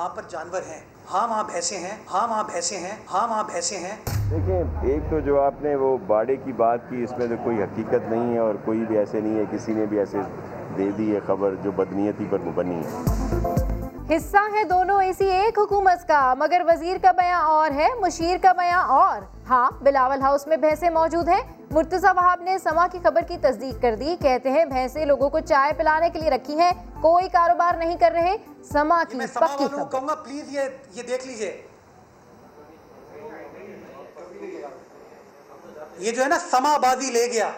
وہاں پر جانور ہیں۔ ہاں وہاں بھینسیں ہیں۔ ہاں وہاں بھینسیں ہیں۔ ہاں وہاں بھینسیں ہیں۔ دیکھیں، ایک تو جو آپ نے وہ باڑے کی بات کی، اس میں تو کوئی حقیقت نہیں ہے اور کوئی بھی ایسے نہیں ہے، کسی نے بھی ایسے دے دی ہے خبر جو بدنیتی پر مبنی ہے۔ حصہ ہے دونوں اسی ایک حکومت کا۔ مگر وزیر کا بیان اور ہے مشیر کا بیان اور۔ ہاں بلاول ہاؤس میں بھینسیں موجود ہیں۔ مرتضی وہاب نے سما کی خبر کی تصدیق کر دی۔ کہتے ہیں بھینسیں لوگوں کو چائے پلانے کے لیے رکھی ہیں۔ کوئی کاروبار نہیں کر رہے۔ سما کی پکی خبر۔ کہوں گا پلیز یہ یہ دیکھ لیجیے۔ یہ جو ہے نا سما بازی لے گیا۔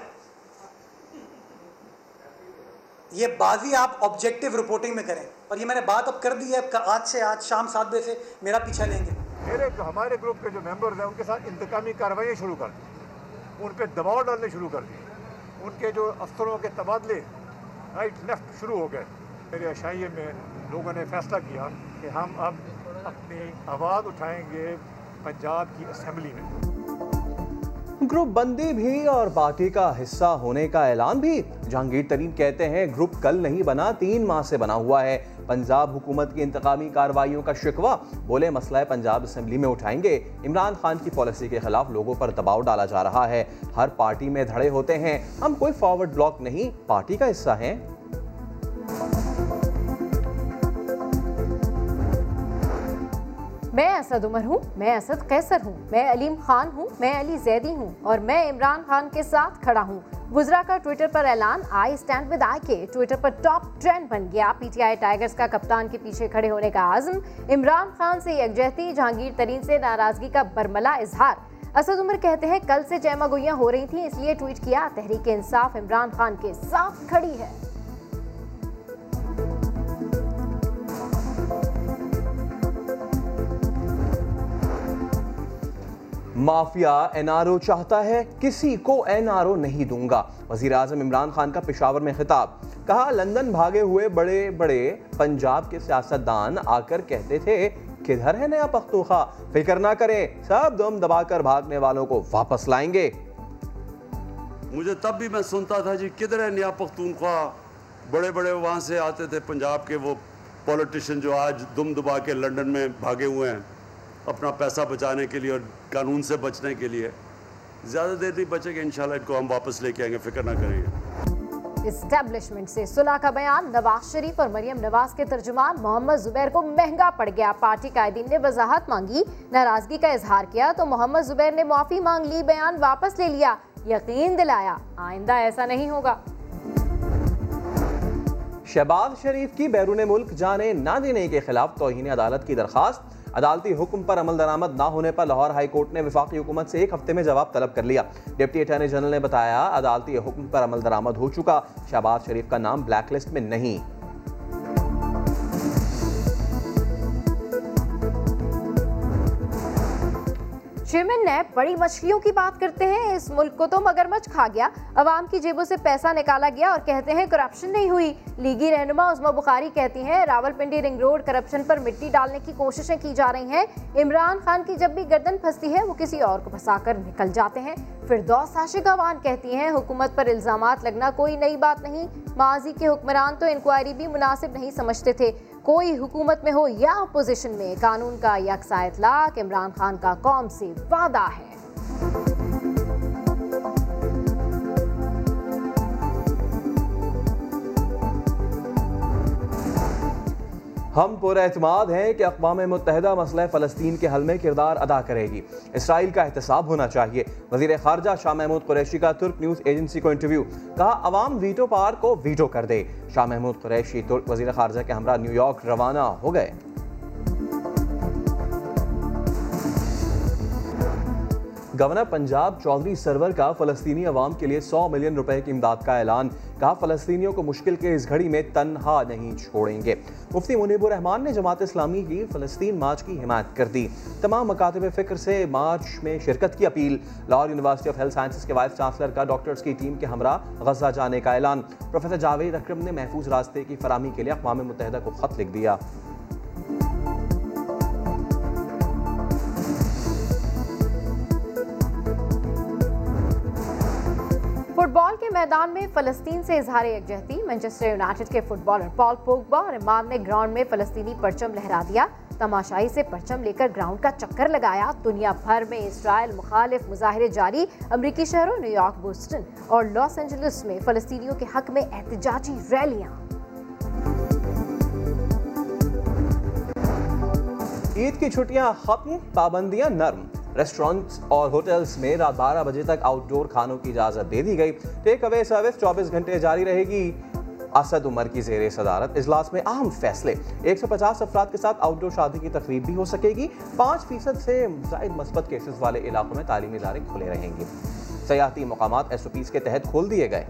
یہ بازی آپ آبجیکٹیو رپورٹنگ میں کریں۔ اور یہ میں نے بات اب کر دی ہے آج سے آج شام سات بجے سے میرا پیچھا لیں گے۔ میرے ہمارے گروپ کے جو ممبرز ہیں، ان کے ساتھ انتقامی کارروائیاں شروع کر دی۔ ان پہ دباؤ ڈالنے شروع کر دی۔ ان کے جو افسروں کے تبادلے رائٹ لیفٹ شروع ہو گئے۔ میرے اشائیے میں لوگوں نے فیصلہ کیا کہ ہم اب اپنی آواز اٹھائیں گے پنجاب کی اسمبلی میں۔ گروپ بندی بھی اور پارٹی کا حصہ ہونے کا اعلان بھی۔ جہانگیر ترین کہتے ہیں، گروپ کل نہیں بنا، تین ماہ سے بنا ہوا ہے۔ پنجاب حکومت کی انتقامی کاروائیوں کا شکوہ، بولے مسئلہ پنجاب اسمبلی میں اٹھائیں گے۔ عمران خان کی پالیسی کے خلاف لوگوں پر دباؤ ڈالا جا رہا ہے۔ ہر پارٹی میں دھڑے ہوتے ہیں۔ ہم کوئی فارورڈ بلاک نہیں، پارٹی کا حصہ ہیں۔ میں اسد عمر ہوں، میں اسد قیصر ہوں، میں علیم خان ہوں، میں علی زیدی ہوں اور میں عمران خان کے ساتھ کھڑا ہوں۔ گزرا کا ٹویٹر پر اعلان، آئی stand with I K Twitter per top trend بن گیا۔ پی ٹی آئی ٹائگرز کا کپتان کے پیچھے کھڑے ہونے کا عزم۔ عمران خان سے یکجہتی جہانگیر ترین سے ناراضگی کا برملا اظہار۔ اسد عمر کہتے ہیں، کل سے جیما گوئیاں ہو رہی تھیں، اس لیے ٹویٹ کیا، تحریک انصاف عمران خان کے ساتھ کھڑی ہے۔ مافیا این آر او چاہتا ہے، کسی کو این آر او نہیں دوں گا۔ وزیر اعظم عمران خان کا پشاور میں خطاب۔ کہا، لندن بھاگے ہوئے بڑے بڑے پنجاب کے سیاستدان آ کر کہتے تھے کدھر ہے نیا پختونخوا فکر نہ کریں، سب دم دبا کر بھاگنے والوں کو واپس لائیں گے۔ مجھے تب بھی میں سنتا تھا جی کدھر ہے نیا پختونخوا؟ بڑے بڑے وہاں سے آتے تھے پنجاب کے وہ پولیٹیشن جو آج دم دبا کے لنڈن میں بھاگے ہوئے ہیں۔ اپنا پیسہ بچانے کے لیے اور قانون سے بچنے کے لیے۔ زیادہ دیر نہیں بچے گا انشاءاللہ ان کو ہم واپس لے کے آئیں گے فکر نہ کریں گے۔ اسٹیبلشمنٹ سے صلح کا بیان نواز شریف اور مریم نواز کے ترجمان محمد زبیر کو مہنگا پڑ گیا۔ پارٹی قائدین نے وضاحت مانگی ناراضگی کا اظہار کیا تو محمد زبیر نے معافی مانگ لی بیان واپس لے لیا یقین دلایا۔ آئندہ ایسا نہیں ہوگا۔ شہباز شریف کی بیرون ملک جانے نہ دینے کے خلاف توہین عدالت کی درخواست عدالتی حکم پر عمل درآمد نہ ہونے پر لاہور ہائی کورٹ نے وفاقی حکومت سے ایک ہفتے میں جواب طلب کر لیا۔ ڈپٹی اٹارنی جنرل نے بتایا، عدالتی حکم پر عمل درآمد ہو چکا۔ شہباز شریف کا نام بلیک لسٹ میں نہیں۔ چیئرمین نیب بڑی مچھلیوں کی بات کرتے ہیں، اس ملک کو تو مگرمچھ کھا گیا۔ عوام کی جیبوں سے پیسہ نکالا گیا اور کہتے ہیں کرپشن نہیں ہوئی۔ لیگی رہنما عظما بخاری کہتی ہیں Rawal Pindi ring road corruption پر مٹی ڈالنے کی کوششیں کی جا رہی ہیں۔ عمران خان کی جب بھی گردن پھنستی ہے، وہ کسی اور کو پھنسا کر نکل جاتے ہیں۔ فردوس عاشق اوان کہتی ہیں، حکومت پر الزامات لگنا کوئی نئی بات نہیں۔ ماضی کے حکمران تو انکوائری بھی مناسب نہیں سمجھتے تھے۔ کوئی حکومت میں ہو یا اپوزیشن میں قانون کا یکساں اطلاق عمران خان کا قوم سے وعدہ ہے۔ ہم پر اعتماد ہیں کہ اقوام متحدہ مسئلہ فلسطین کے حل میں کردار ادا کرے گی۔ اسرائیل کا احتساب ہونا چاہیے۔ وزیر خارجہ شاہ محمود قریشی کا ترک نیوز ایجنسی کو انٹرویو۔ کہا، عوام ویٹو پار کو ویٹو کر دے۔ شاہ محمود قریشی، ترک وزیر خارجہ کے ہمراہ نیو یارک روانہ ہو گئے۔ گورنر پنجاب چودھری سرور کا فلسطینی عوام کے لیے سو ملین روپے کی امداد کا اعلان، کہا فلسطینیوں کو مشکل کے اس گھڑی میں تنہا نہیں چھوڑیں گے۔ مفتی منیب الرحمان نے جماعت اسلامی کی فلسطین مارچ کی حمایت کر دی۔ تمام مکاتب فکر سے مارچ میں شرکت کی appeal. Lahore university of health sciences کے وائس چانسلر کا ڈاکٹرز کی ٹیم کے ہمراہ غزہ جانے کا اعلان۔ پروفیسر جاوید اکرم نے محفوظ راستے کی فراہمی کے لیے اقوام متحدہ کو خط لکھ دیا۔ فٹ بال کے میدان میں فلسطین سے اظہار یکجہتی مینچسٹر یونائٹڈ کے فٹ بالر پال پوگبا اور امام نے گراؤنڈ میں فلسطینی پرچم لہرا دیا۔ تماشائی سے پرچم لے کر گراؤنڈ کا چکر لگایا۔ دنیا بھر میں اسرائیل مخالف مظاہرے جاری، امریکی شہروں نیو یارک، بوسٹن اور لاس اینجلس میں فلسطینیوں کے حق میں احتجاجی ریلیاں۔ عید کی چھٹیاں ختم پابندیاں نرم۔ ریسٹورنٹس اور ہوٹلس میں رات بارہ بجے تک آؤٹ ڈور کھانوں کی اجازت دے دی گئی۔ ٹیک اوے سروس چوبیس گھنٹے جاری رہے گی۔ اسد عمر کی زیر صدارت۔ اجلاس میں اہم فیصلے۔ ایک سو پچاس افراد کے ساتھ آؤٹ ڈور شادی کی تقریب بھی ہو سکے گی۔ پانچ فیصد سے زائد مثبت کیسز والے علاقوں میں تعلیمی ادارے کھلے رہیں گے۔ سیاحتی مقامات ایس او پیز کے تحت کھول دیے گئے۔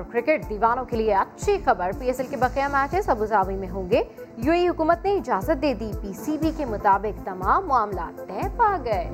اور کرکٹ دیوانوں کے لیے اچھی خبر پی ایس ایل کے بقیہ میچز ابوظہبی میں ہوں گے۔ یو ای حکومت نے اجازت دے دی پی سی بی کے مطابق تمام معاملات طے پا گئے۔